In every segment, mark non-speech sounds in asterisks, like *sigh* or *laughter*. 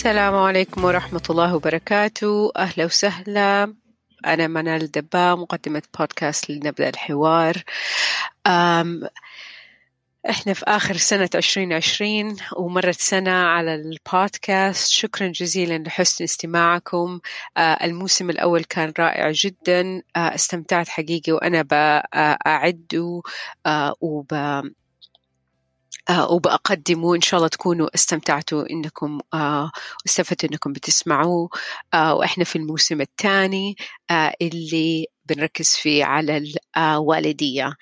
السلام عليكم ورحمة الله وبركاته. أهلا وسهلا. أنا منال الدبا مقدمة بودكاست لنبدأ الحوار. أم إحنا في آخر سنة 2020 ومرت سنة على البودكاست. شكرا جزيلا لحسن استماعكم. آه الموسم الأول كان رائع جدا. آه استمتعت حقيقي وأنا بأعد آه وب آه وبقدم وإن شاء الله تكونوا استمتعتوا إنكم آه واستفدتوا إنكم بتسمعوه. آه وإحنا في الموسم الثاني اللي بنركز فيه على الوالدية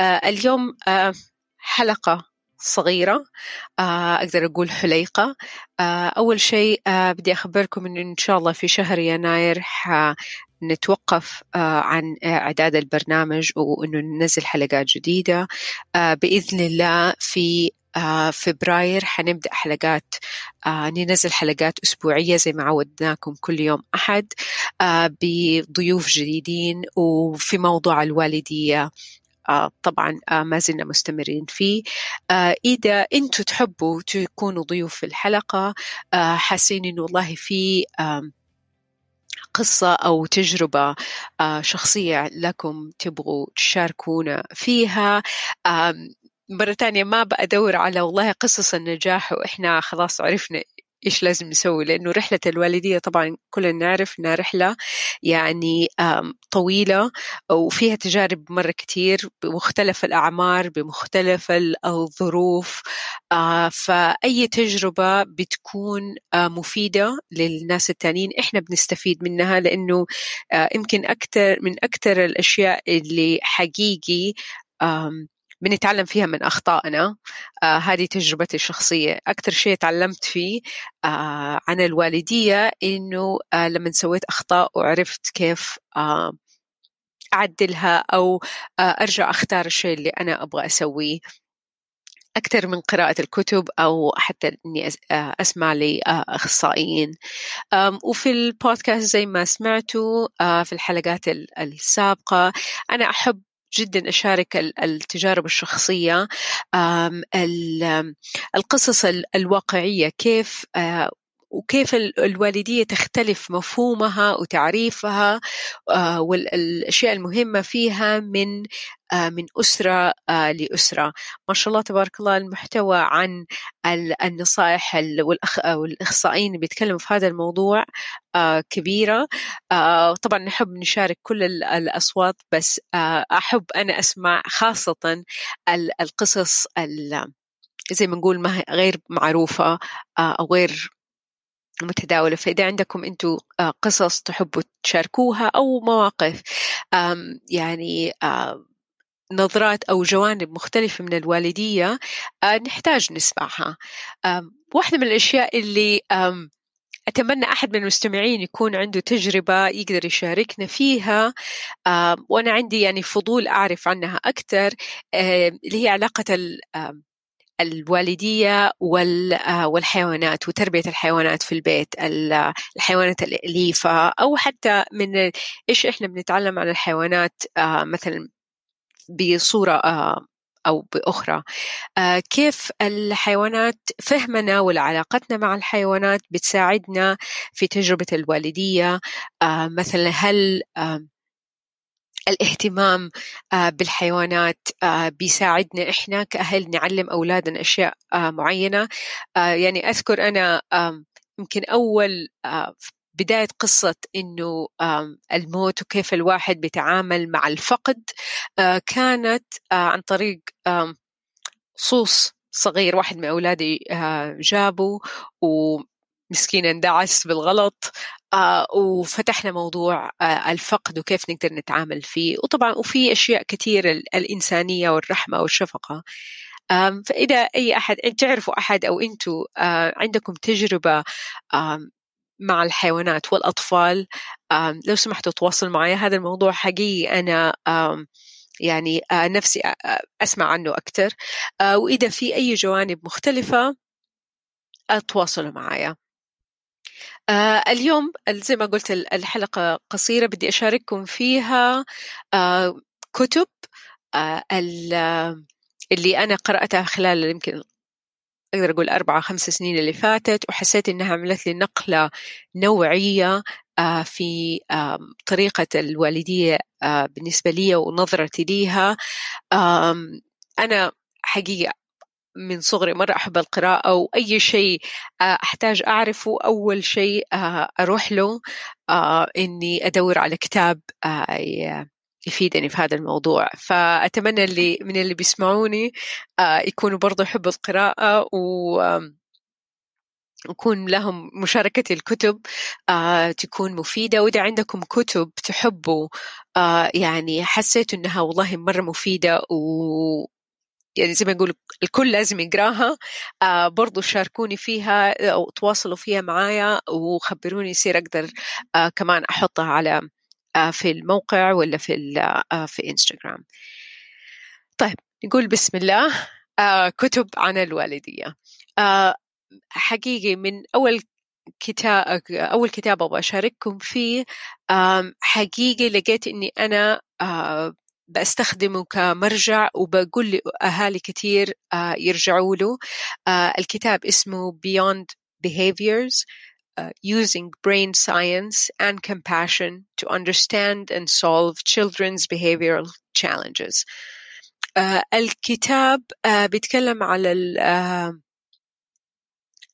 اليوم حلقة صغيرة. أقدر أقول حليقة. أول شيء بدي أخبركم إنه إن شاء الله في شهر يناير نتوقف عن إعداد البرنامج وإنه ننزل حلقات جديدة. بإذن الله في فبراير حنبدأ حلقات ننزل حلقات أسبوعية زي ما عودناكم كل يوم أحد بضيوف جديدين وفي موضوع الوالدية طبعا ما زلنا مستمرين فيه. إذا أنتم تحبوا تكونوا ضيوف في الحلقة حاسين إنه والله في قصة أو تجربة شخصية لكم تبغوا تشاركونا فيها. مرة تانية ما بأدور على والله قصص النجاح وإحنا خلاص عرفنا إيش لازم نسوي؟ لأنه رحلة الوالدية طبعا كلنا نعرف إنها رحلة يعني طويلة وفيها تجارب مرة كتير بمختلف الأعمار بمختلف الظروف فأي تجربة بتكون مفيدة للناس التانيين. إحنا بنستفيد منها لأنه يمكن أكثر من أكثر الأشياء اللي حقيقي بنتعلم فيها من أخطائنا. آه هذه تجربتي الشخصية. أكثر شيء تعلمت فيه آه عن الوالدية إنه آه لما سويت أخطاء وعرفت كيف آه أعدلها أو آه أرجع أختار الشيء اللي أنا أبغى أسويه. أكثر من قراءة الكتب أو حتى إني أسمع لأخصائيين. وفي البودكاست زي ما سمعتوا في الحلقات السابقة أنا أحب جدا أشارك التجارب الشخصية القصص الواقعية كيف وكيف الوالدية تختلف مفهومها وتعريفها والأشياء المهمة فيها من من أسرة لأسرة. ما شاء الله تبارك الله المحتوى عن النصائح والإخصائيين اللي بيتكلموا في هذا الموضوع كبيرة. طبعا نحب نشارك كل الأصوات بس أحب أنا أسمع خاصة القصص زي ما نقول غير معروفة أو غير متداولة. فإذا عندكم أنتم قصص تحبوا تشاركوها أو مواقف يعني نظرات أو جوانب مختلفة من الوالدية نحتاج نسمعها. واحدة من الأشياء اللي أتمنى أحد من المستمعين يكون عنده تجربة يقدر يشاركنا فيها وأنا عندي يعني فضول أعرف عنها أكثر اللي هي علاقة الوالدية والحيوانات وتربية الحيوانات في البيت الحيوانات الأليفة أو حتى من إيش إحنا بنتعلم عن الحيوانات مثلا بصورة أو بأخرى. كيف الحيوانات فهمنا وعلاقتنا مع الحيوانات بتساعدنا في تجربة الوالدية؟ مثلا هل الاهتمام بالحيوانات بيساعدنا إحنا كأهل نعلم أولادنا أشياء معينة. يعني أذكر أنا يمكن أول بداية قصة إنه الموت وكيف الواحد بيتعامل مع الفقد كانت عن طريق صوص صغير واحد من أولادي جابه ومسكين اندعس بالغلط آه وفتحنا موضوع آه الفقد وكيف نقدر نتعامل فيه. وطبعا وفي أشياء كثيرة الإنسانية والرحمة والشفقة. آه فإذا أي أحد تعرفوا أحد أو أنتم آه عندكم تجربة مع الحيوانات والأطفال لو سمحتوا تواصلوا معي. هذا الموضوع حقيقي أنا يعني نفسي أسمع عنه أكثر. وإذا في أي جوانب مختلفة تواصلوا معايا. آه اليوم زي ما قلت الحلقة قصيرة بدي أشارككم فيها آه كتب آه اللي أنا قرأتها خلال يمكن أقدر أقول أربعة خمس سنين اللي فاتت وحسيت إنها عملت لي نقلة نوعية آه، في طريقة الوالدية آه، بالنسبة لي ونظرتي ليها. أنا حقيقة من صغري مرة أحب القراءة وأي شيء آه، أحتاج أعرفه أول شيء أروح له إني أدور على كتاب يفيدني في هذا الموضوع. فأتمنى اللي من اللي بيسمعوني يكونوا برضو يحبوا القراءة و يكون لهم مشاركة الكتب آه تكون مفيدة. وإذا عندكم كتب تحبوا آه يعني حسيتوا إنها والله مرة مفيدة و يعني زي ما يقول الكل لازم يقراها. آه برضو شاركوني فيها أو تواصلوا فيها معايا وخبروني يصير أقدر آه كمان أحطها على آه في الموقع ولا في آه في إنستغرام. طيب نقول بسم الله آه كتب عن الوالدية. آه حقيقي من أول كتاب أول كتاب أبغى أشارككم فيه حقيقي لقيت إني أنا بستخدمه كمرجع وبقول لأهالي كثير يرجعوا له الكتاب اسمه Beyond Behaviors Uh, using brain science and compassion to understand and solve children's behavioral challenges. Uh, الكتاب uh, بيتكلم على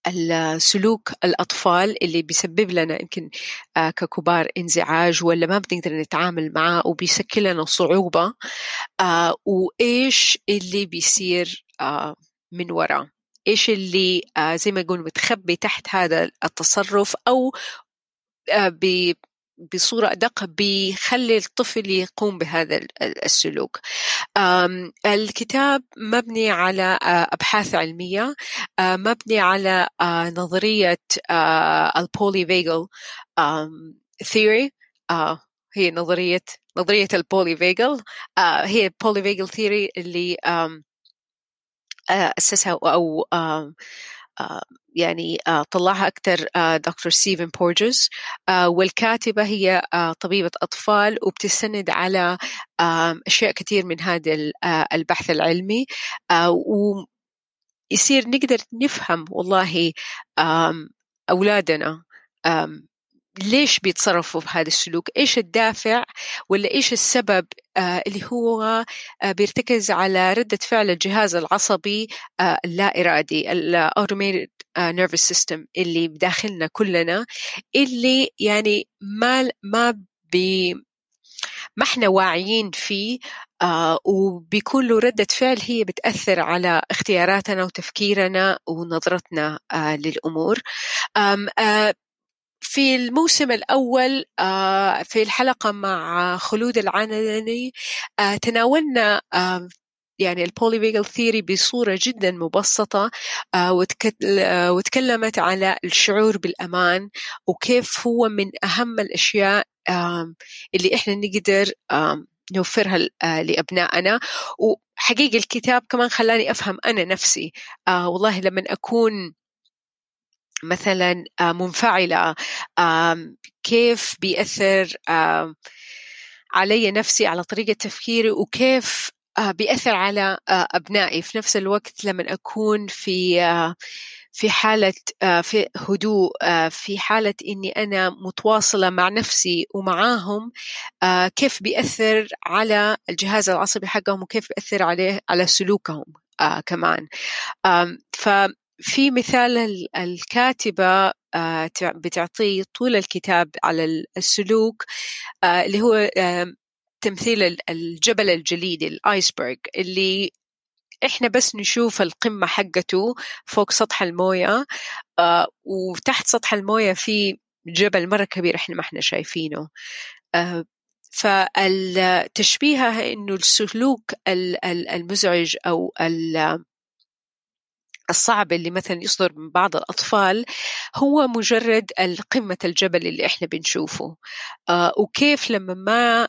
السلوك الأطفال اللي بيسبب لنا يمكن آه، ككبار انزعاج ولا ما بنقدر نتعامل معاه وبيشكل لنا صعوبة آه، وإيش اللي بيصير آه، من وراه؟ إيش اللي زي ما يقول متخبي تحت هذا التصرف أو بصورة أدق بيخلي الطفل يقوم بهذا السلوك. الكتاب مبني على أبحاث علمية مبني على نظرية البولي فيجل theory هي نظرية نظرية ال polyvagal هي ال polyvagal theory اللي أسسها أو يعني طلعها أكثر دكتور ستيفن بورجز والكاتبة هي طبيبة أطفال وبتستند على أشياء كثير من هذا البحث العلمي. ويصير نقدر نفهم والله أولادنا ليش بيتصرفوا بهذا السلوك؟ إيش الدافع ولا إيش السبب آه اللي هو آه بيرتكز على ردة فعل الجهاز العصبي آه اللا إرادي ال automated nervous system اللي بداخلنا كلنا اللي يعني ما ما بي ما إحنا واعيين فيه آه وبيكون له ردة فعل هي بتأثر على اختياراتنا وتفكيرنا ونظرتنا آه للأمور. آه في الموسم الأول آه، في الحلقة مع خلود العناني آه، تناولنا آه، يعني ال polyvagal theory بصورة جدا مبسطة وتكلمت على الشعور بالأمان وكيف هو من أهم الأشياء اللي إحنا نقدر نوفرها لأبنائنا. وحقيقة الكتاب كمان خلاني أفهم أنا نفسي والله لما أكون مثلا آه، منفعلة كيف بيأثر علي نفسي على طريقة تفكيري وكيف آه، بيأثر على آه، أبنائي. في نفس الوقت لما أكون في في حالة في هدوء في حالة إني أنا متواصلة مع نفسي ومعاهم كيف بيأثر على الجهاز العصبي حقهم وكيف بيأثر عليه على سلوكهم كمان. ف في مثال الكاتبة آه، بتعطيه طول الكتاب على السلوك آه، اللي هو تمثيل الجبل الجليدي الآيسبرغ اللي إحنا بس نشوف القمة حقته فوق سطح الموية آه، وتحت سطح الموية في جبل مرة كبير إحنا ما إحنا شايفينه. فالتشبيهها إنه السلوك المزعج أو الصعب اللي مثلا يصدر من بعض الأطفال هو مجرد قمة الجبل اللي إحنا بنشوفه. آه وكيف لما ما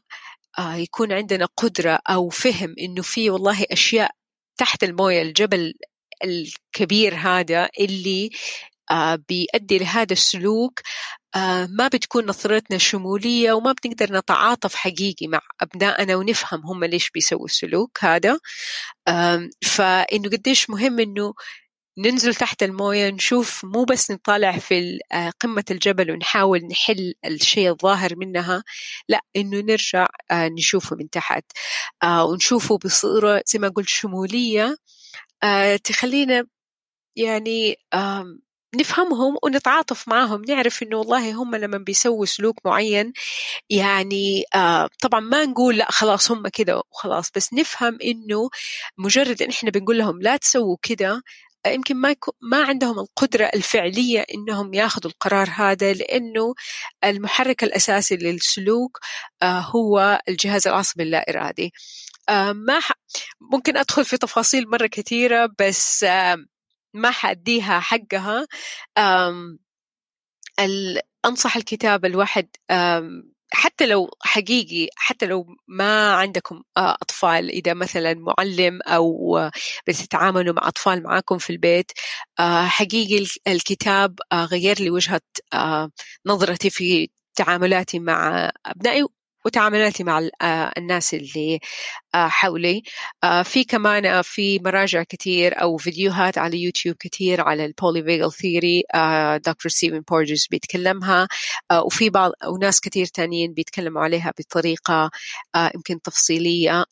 آه يكون عندنا قدرة أو فهم إنه في والله أشياء تحت الموية الجبل الكبير هذا اللي آه بيؤدي لهذا السلوك ما بتكون نظرتنا شمولية وما بنقدر نتعاطف حقيقي مع أبنائنا ونفهم هم ليش بيسووا السلوك هذا. فإنه قديش مهم إنه ننزل تحت الموية نشوف مو بس نطالع في آه، قمة الجبل ونحاول نحل الشيء الظاهر منها لا إنه نرجع آه، نشوفه من تحت. آه، ونشوفه بصورة زي ما قلت شمولية تخلينا يعني نفهمهم ونتعاطف معهم. نعرف إنه والله هم لما بيسووا سلوك معين يعني طبعا ما نقول لا خلاص هم كده وخلاص بس نفهم إنه مجرد إن إحنا بنقول لهم لا تسووا كده يمكن ما ما عندهم القدرة الفعلية إنهم ياخذوا القرار هذا لأنه المحرك الأساسي للسلوك آه هو الجهاز العصبي اللا إرادي آه ما ممكن أدخل في تفاصيل مرة كثيرة بس آه ما حأديها حقها. أنصح الكتاب الواحد حتى لو حقيقي حتى لو ما عندكم آه، أطفال إذا مثلا معلم أو بتتعاملوا مع أطفال معاكم في البيت آه، حقيقي الكتاب آه، غير لي وجهة نظرتي في تعاملاتي مع أبنائي. وتعاملاتي مع آه، الناس اللي آه، حولي. آه، في كمان في مراجع كثير أو فيديوهات على يوتيوب كثير على ال polyvagal theory دكتور ستيفن بورجز بيتكلمها. وفي بعض وناس كثير تانيين بيتكلموا عليها بطريقة يمكن تفصيلية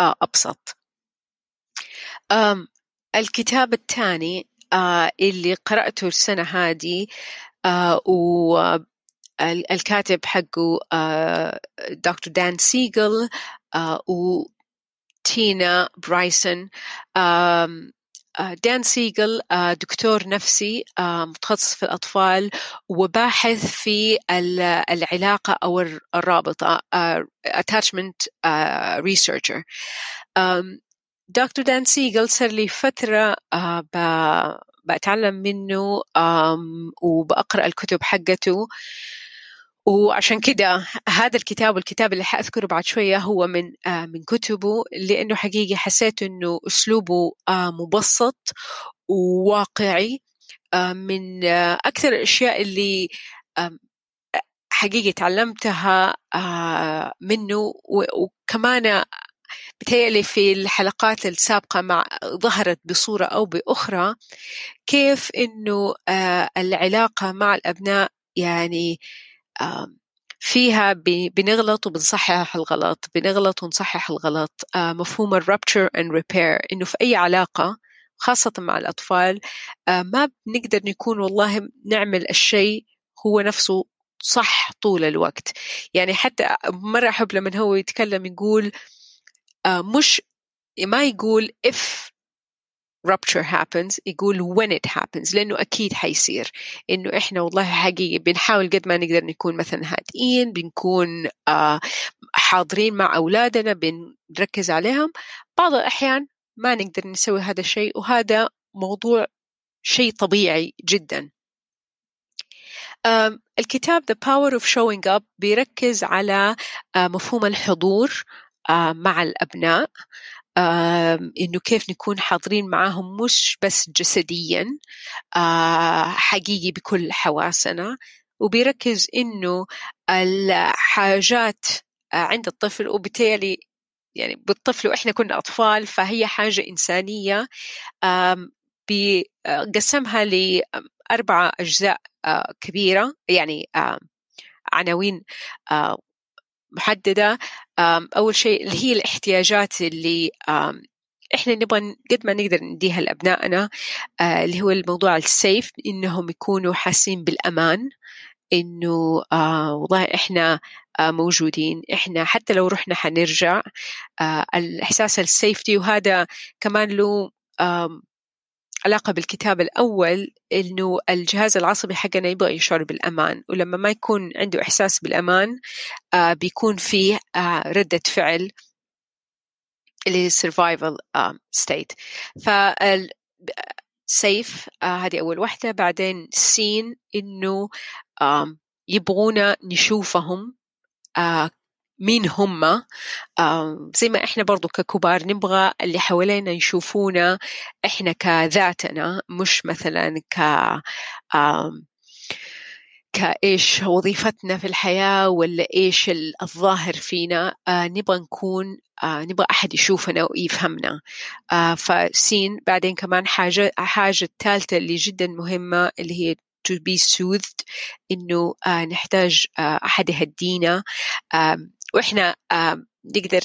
أبسط. الكتاب الثاني اللي قرأته السنة هذه و الكاتب حقه آه، دكتور دان سيجل آه، وتينا برايسون دان سيجل دكتور نفسي متخصص في الأطفال وباحث في العلاقة أو الرابطة attachment researcher. دكتور دان سيجل صار لي فترة بتعلم منه وبقرأ الكتب حقته. وعشان كده هذا الكتاب والكتاب اللي حأذكره بعد شوية هو من آه من كتبه لأنه حقيقي حسيت أنه أسلوبه آه مبسط وواقعي آه من آه أكثر الأشياء اللي آه حقيقي تعلمتها آه منه وكمان بتهيألي في الحلقات السابقة مع ظهرت بصورة أو بأخرى كيف إنه آه العلاقة مع الأبناء يعني فيها بنغلط وبنصحح الغلط بنغلط ونصحح الغلط. مفهوم ال rupture and repair إنه في أي علاقة خاصة مع الأطفال ما بنقدر نكون والله نعمل الشيء هو نفسه صح طول الوقت. يعني حتى مرة أحب لما هو يتكلم يقول مش ما يقول if rupture happens يقول when it happens لأنه أكيد حيصير. إنه إحنا والله حقيقي بنحاول قد ما نقدر نكون مثلا هادئين بنكون آه حاضرين مع أولادنا بنركز عليهم. بعض الأحيان ما نقدر نسوي هذا الشيء وهذا موضوع شيء طبيعي جدا. الكتاب The Power of Showing Up بيركز على آه، مفهوم الحضور آه، مع الأبناء. إنه كيف نكون حاضرين معاهم مش بس جسديا آه، حقيقي بكل حواسنا. وبيركز إنه الحاجات آه، عند الطفل وبالتالي يعني بالطفل وإحنا كنا أطفال فهي حاجة إنسانية بقسمها لأربعة أجزاء آه، كبيرة يعني عناوين محددة. أول شيء اللي هي الاحتياجات اللي إحنا نبغى قد ما نقدر نديها لأبنائنا آه، اللي هو الموضوع السيف إنهم يكونوا حاسين بالأمان إنه آه والله إحنا آه موجودين إحنا حتى لو رحنا حنرجع الإحساس السيفتي وهذا كمان له علاقة بالكتاب الأول إنه الجهاز العصبي حقنا يبغى يشعر بالأمان ولما ما يكون عنده إحساس بالأمان آه بيكون فيه آه ردة فعل اللي survival um, state. ف سيف آه هذه أول واحدة. بعدين سين إنه آه يبغونا نشوفهم آه مين هم؟ زي ما إحنا برضو ككبار نبغى اللي حوالينا يشوفونا إحنا كذاتنا مش مثلا ك كإيش وظيفتنا في الحياة ولا إيش الظاهر فينا. آه نبغى نكون آه نبغى أحد يشوفنا ويفهمنا. آه فسين بعدين كمان حاجة حاجة الثالثة اللي جدا مهمة اللي هي to be soothed إنه آه نحتاج آه أحد يهدينا. آه وإحنا آه نقدر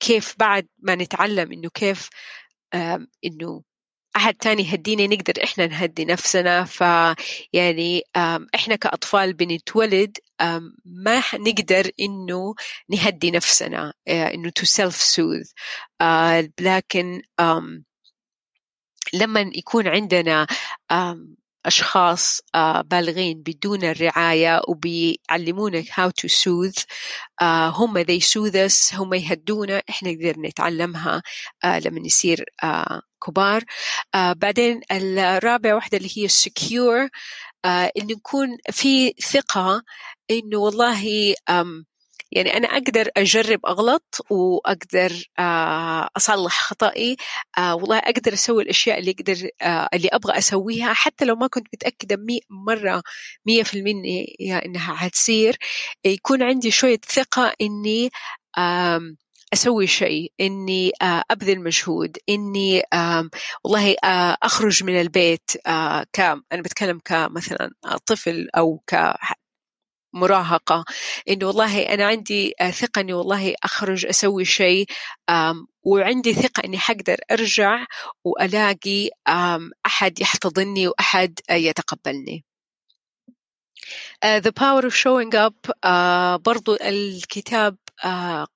كيف بعد ما نتعلم إنه كيف إنه أحد تاني يهدينا نقدر إحنا نهدي نفسنا. فيعني إحنا كأطفال بنتولد ما نقدر إنه نهدي نفسنا إنه to self soothe لكن لما يكون عندنا أشخاص بالغين بدون الرعاية وبيعلمونا how to soothe. هم they soothe us هم يهدونا إحنا نقدر نتعلمها لما نصير كبار. بعدين الرابع واحدة اللي هي secure إنه نكون في ثقة إنه والله يعني أنا أقدر أجرب أغلط وأقدر أصلح خطأي والله أقدر أسوي الأشياء اللي أقدر اللي أبغى أسويها حتى لو ما كنت متأكدة مي مرة مية في المية إنها حتصير يكون عندي شوية ثقة إني أسوي شيء إني أبذل مجهود إني والله أخرج من البيت ك أنا بتكلم كمثلا طفل ك مراهقة إنه والله أنا عندي ثقة إني والله أخرج أسوي شيء وعندي ثقة إني حقدر أرجع وألاقي أحد يحتضنني وأحد يتقبلني. Uh, the Power of Showing Up uh, برضو الكتاب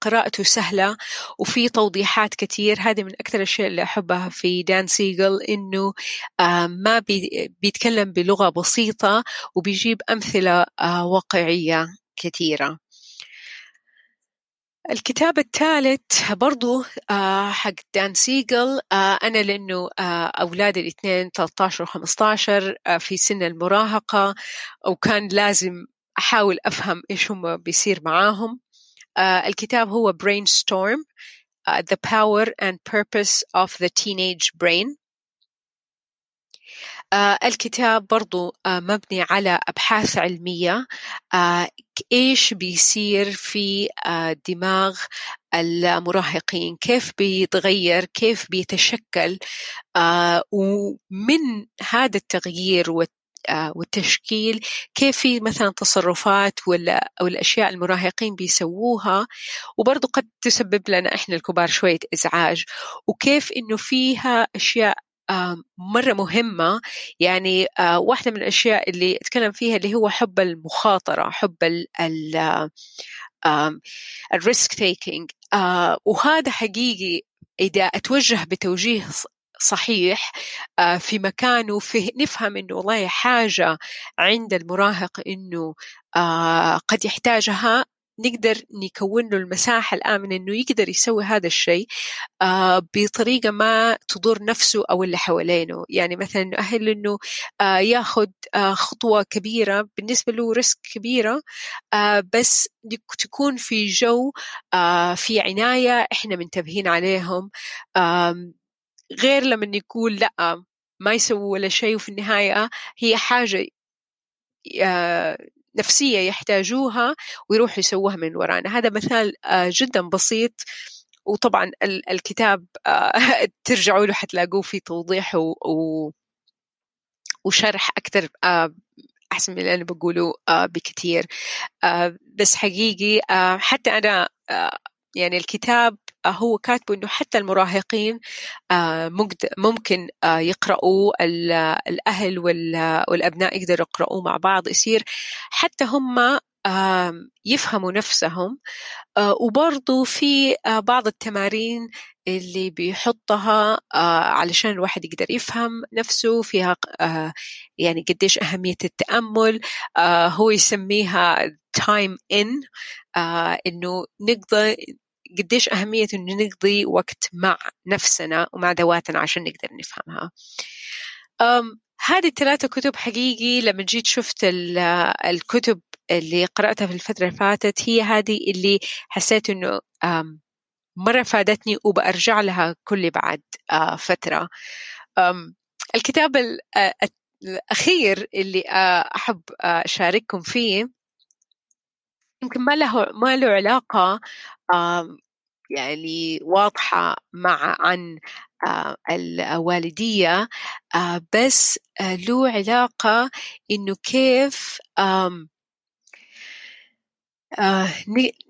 قراءته سهلة وفي توضيحات كثير هذه من أكثر الأشياء اللي أحبها في دان سيجل إنه ما بي بيتكلم بلغة بسيطة وبيجيب أمثلة واقعية كثيرة. الكتاب الثالث برضو آه حق دان سيجل آه أنا لأنه آه أولادي الاثنين 13 و 15 آه في سن المراهقة وكان لازم أحاول أفهم إيش هم بيصير معاهم. آه الكتاب هو Brainstorm uh, The Power and Purpose of the Teenage Brain. آه الكتاب برضو آه مبني على أبحاث علمية آه إيش بيصير في آه دماغ المراهقين؟ كيف بيتغير؟ كيف بيتشكل؟ آه ومن هذا التغيير والتشكيل كيف في مثلا تصرفات ولا أو الأشياء المراهقين بيسووها؟ وبرضو قد تسبب لنا إحنا الكبار شوية إزعاج. وكيف إنه فيها أشياء مرة مهمة؟ يعني واحدة من الأشياء اللي أتكلم فيها اللي هو حب المخاطرة حب ال ال risk taking وهذا حقيقي إذا أتوجه بتوجيه صحيح في مكانه في نفهم إنه والله حاجة عند المراهق إنه قد يحتاجها نقدر نكون له المساحة الآمنة إنه يقدر يسوي هذا الشيء آه بطريقة ما تضر نفسه أو اللي حوالينه. يعني مثلا نؤهل إنه آه ياخذ آه خطوة كبيرة بالنسبة له ريسك كبيرة آه بس تكون في جو آه في عناية إحنا منتبهين عليهم آه غير لما يقول لأ ما يسوي ولا شيء وفي النهاية هي حاجة نفسية يحتاجوها ويروحوا يسووها من ورانا. هذا مثال جدا بسيط وطبعا الكتاب *laughs* ترجعوا له حتلاقوه في توضيح وشرح أكثر أحسن من اللي أنا بقوله بكثير بس حقيقي حتى أنا يعني الكتاب هو كاتبه إنه حتى المراهقين ممكن يقرأوا الأهل والأبناء يقدروا يقرأوا مع بعض يصير حتى هم يفهموا نفسهم وبرضو في بعض التمارين اللي بيحطها علشان الواحد يقدر يفهم نفسه فيها يعني قديش أهمية التأمل هو يسميها time in إنه نقدر قديش أهمية إنه نقضي وقت مع نفسنا ومع ذواتنا عشان نقدر نفهمها. هذه الثلاثة كتب حقيقي لما جيت شفت الكتب اللي قرأتها في الفترة اللي فاتت هي هذه اللي حسيت إنه مرة فادتني وبأرجع لها كل بعد فترة. الكتاب الأخير اللي أحب أشارككم فيه يمكن ما له ما له علاقة يعني واضحة مع عن الوالدية بس له علاقة إنه كيف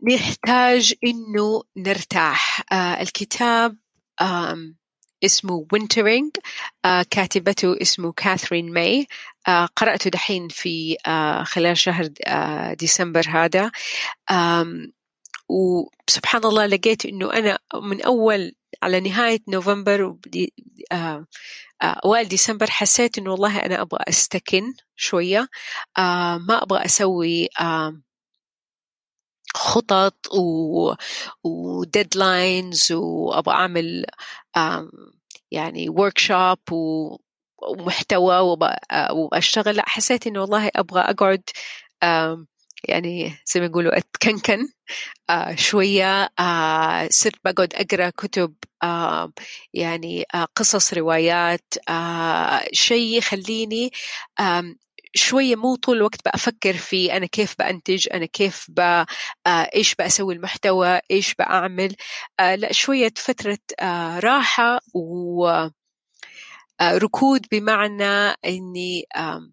نحتاج إنه نرتاح. الكتاب اسمه Wintering كاتبته اسمه كاثرين ماي قرأته دحين في خلال شهر ديسمبر هذا. وسبحان الله لقيت إنه أنا من أول على نهاية نوفمبر أوائل ديسمبر حسيت إنه والله أنا أبغى أستكن شوية ما أبغى أسوي خطط و و deadlines وأبغى أعمل يعني workshop ومحتوى وأشتغل. لا حسيت إنه والله أبغى أقعد يعني زي ما يقولوا أتكنكن. آه شوية آه صرت بقعد أقرأ كتب آه يعني آه قصص روايات آه شيء يخليني آه شوية مو طول الوقت بأفكر في أنا كيف بأنتج أنا كيف ب... آه إيش بأسوي المحتوى إيش بأعمل. آه لا شوية فترة آه راحة و آه ركود بمعنى إني آه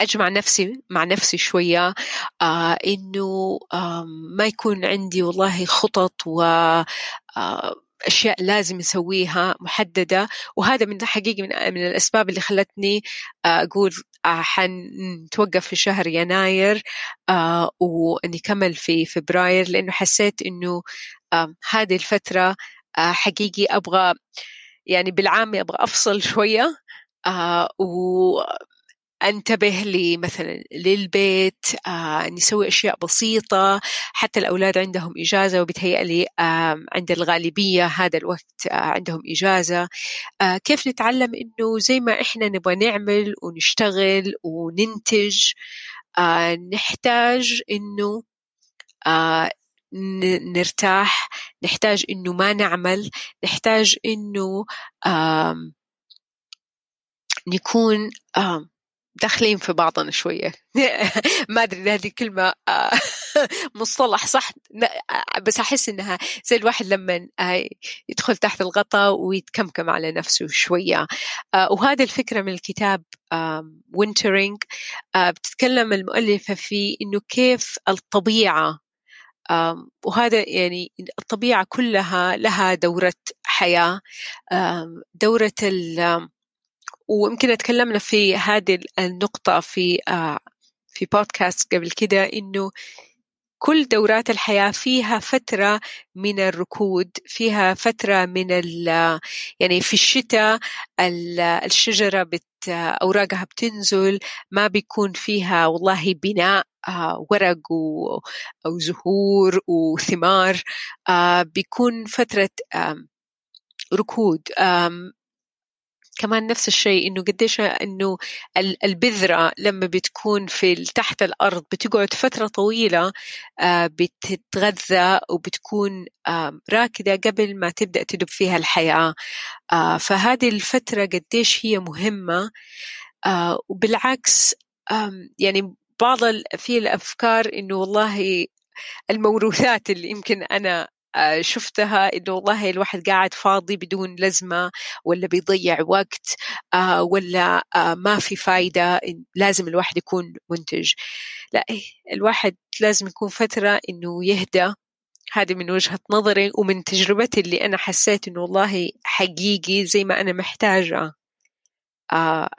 أجمع نفسي مع نفسي شوية آه إنه آه ما يكون عندي والله خطط و آه أشياء لازم أسويها محددة. وهذا من حقيقي من, من الأسباب اللي خلتني أقول حنتوقف في شهر يناير آه ونكمل في فبراير لأنه حسيت آه هذه الفترة آه حقيقي أبغى يعني بالعامي شوية آه و أنتبه لي مثلا للبيت آه نسوي أشياء بسيطة حتى الأولاد عندهم إجازة وبتهيألي آه عند الغالبية هذا الوقت آه عندهم إجازة. آه كيف نتعلم إنه زي ما إحنا نبغى نعمل ونشتغل وننتج آه نحتاج إنه آه نرتاح نحتاج إنه ما نعمل نحتاج إنه آه نكون آه داخلين في بعضنا شوية. *laughs* ما إذا هذه كلمة آه، *laughs* مصطلح صح؟ بس أحس إنها زي الواحد لما آه، يدخل تحت الغطاء ويتكمكم على نفسه شوية. آه، وهذه الفكرة من الكتاب وينترينج بتتكلم المؤلفة في إنه كيف الطبيعة وهذا يعني الطبيعة كلها لها دورة حياة. دورة ويمكن تكلمنا في هذه النقطة في آه، في بودكاست قبل كده إنه كل دورات الحياة فيها فترة من الركود فيها فترة من ال يعني في الشتاء الشجرة بت أوراقها بتنزل ما بيكون فيها والله بناء آه، ورق أو زهور وثمار آه، بيكون فترة ركود كمان نفس الشيء إنه قديش إنه البذرة لما بتكون في تحت الأرض بتقعد فترة طويلة آه، بتتغذى وبتكون راكدة قبل ما تبدأ تدب فيها الحياة. آه، فهذه الفترة قديش هي مهمة. آه، وبالعكس يعني بعض في الأفكار إنه والله الموروثات اللي يمكن أنا آه، شفتها إنه والله الواحد قاعد فاضي بدون لزمة ولا بيضيع وقت آه، ولا آه، ما في فايدة لازم الواحد يكون منتج. لا إيه، الواحد لازم يكون فترة إنه يهدى. هذه من وجهة نظري ومن تجربتي اللي أنا حسيت إنه والله حقيقي زي ما أنا محتاجة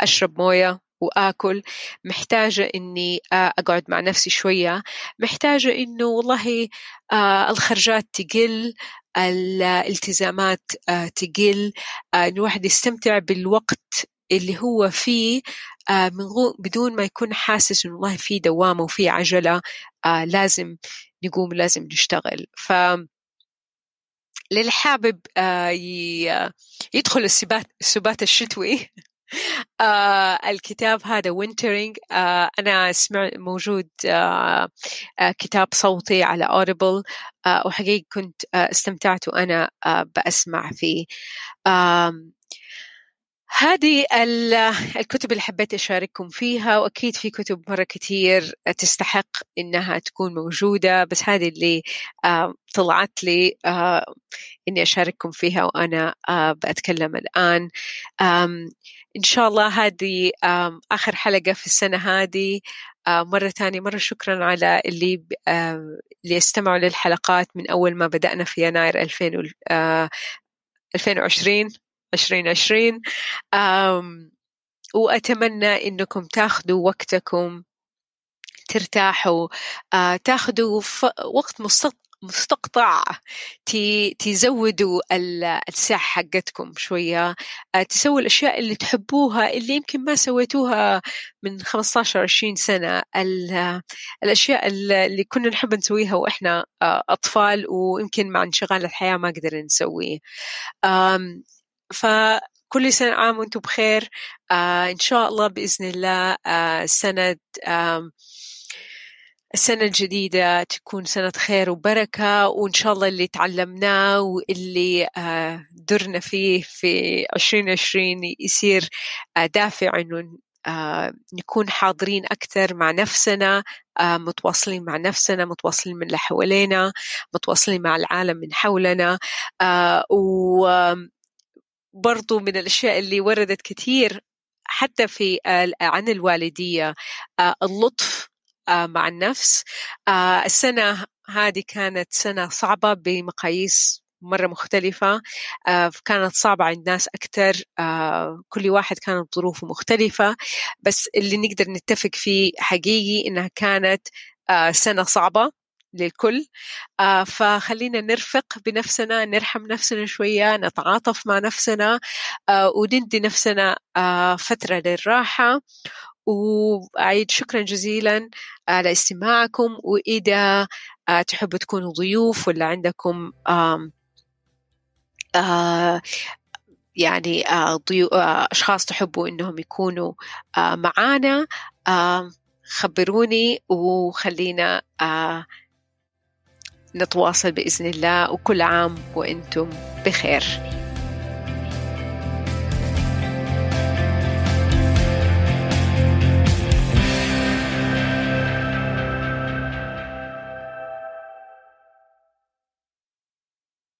أشرب موية. وآكل محتاجة إني آه، أقعد مع نفسي شوية محتاجة إنه والله آه، الخرجات تقل الالتزامات آه، تقل إن الواحد يستمتع بالوقت اللي هو فيه من بدون ما يكون حاسس إنه والله في دوامة وفي عجلة لازم نقوم لازم نشتغل. ف للي حابب يدخل السبات السبات الشتوي. آه الكتاب هذا Wintering آه أنا سمع موجود آه آه كتاب صوتي على Audible آه وحقيقة كنت آه استمتعت وأنا آه بأسمع فيه. آه هذه الكتب اللي حبيت أشارككم فيها وأكيد في كتب مرة كتير تستحق إنها تكون موجودة بس هذه اللي طلعت لي إني أشارككم فيها وأنا بأتكلم الآن. إن شاء الله هذه آخر حلقة في السنة هذه. مرة ثانية مرة شكرا على اللي اللي يستمعوا للحلقات من أول ما بدأنا في يناير 2020 2020 وأتمنى إنكم تاخذوا وقتكم ترتاحوا. تاخذوا وقت مستقطع تزودوا الساعة حقتكم شوية. آه، تسووا الأشياء اللي تحبوها اللي يمكن ما سويتوها من 15 20 سنة. الأشياء اللي كنا نحب نسويها وإحنا آه، أطفال ويمكن مع انشغال الحياة ما قدرنا نسويه. فكل سنة عام وأنتم بخير. آه إن شاء الله بإذن الله آه سنة آه السنة الجديدة تكون سنة خير وبركة وإن شاء الله اللي تعلمناه واللي آه درنا فيه في 2020 يصير آه دافع إنه آه نكون حاضرين أكثر مع نفسنا متواصلين مع نفسنا متواصلين من اللي حوالينا متواصلين مع العالم من حولنا و من الأشياء اللي وردت كثير حتى في عن الوالدية اللطف مع النفس. آه، السنة هذه كانت سنة صعبة بمقاييس مرة مختلفة. كانت صعبة عند ناس أكثر كل واحد كانت ظروفه مختلفة. بس اللي نقدر نتفق فيه حقيقي إنها كانت سنة صعبة للكل. آه فخلينا نرفق بنفسنا نرحم نفسنا شوية نتعاطف مع نفسنا. آه وندي نفسنا آه فترة للراحة. وأعيد شكرا جزيلا على استماعكم وإذا آه تحبوا تكونوا ضيوف ولا عندكم آه يعني آه أشخاص تحبوا إنهم يكونوا معانا خبروني وخلينا نتواصل بإذن الله وكل عام وأنتم بخير.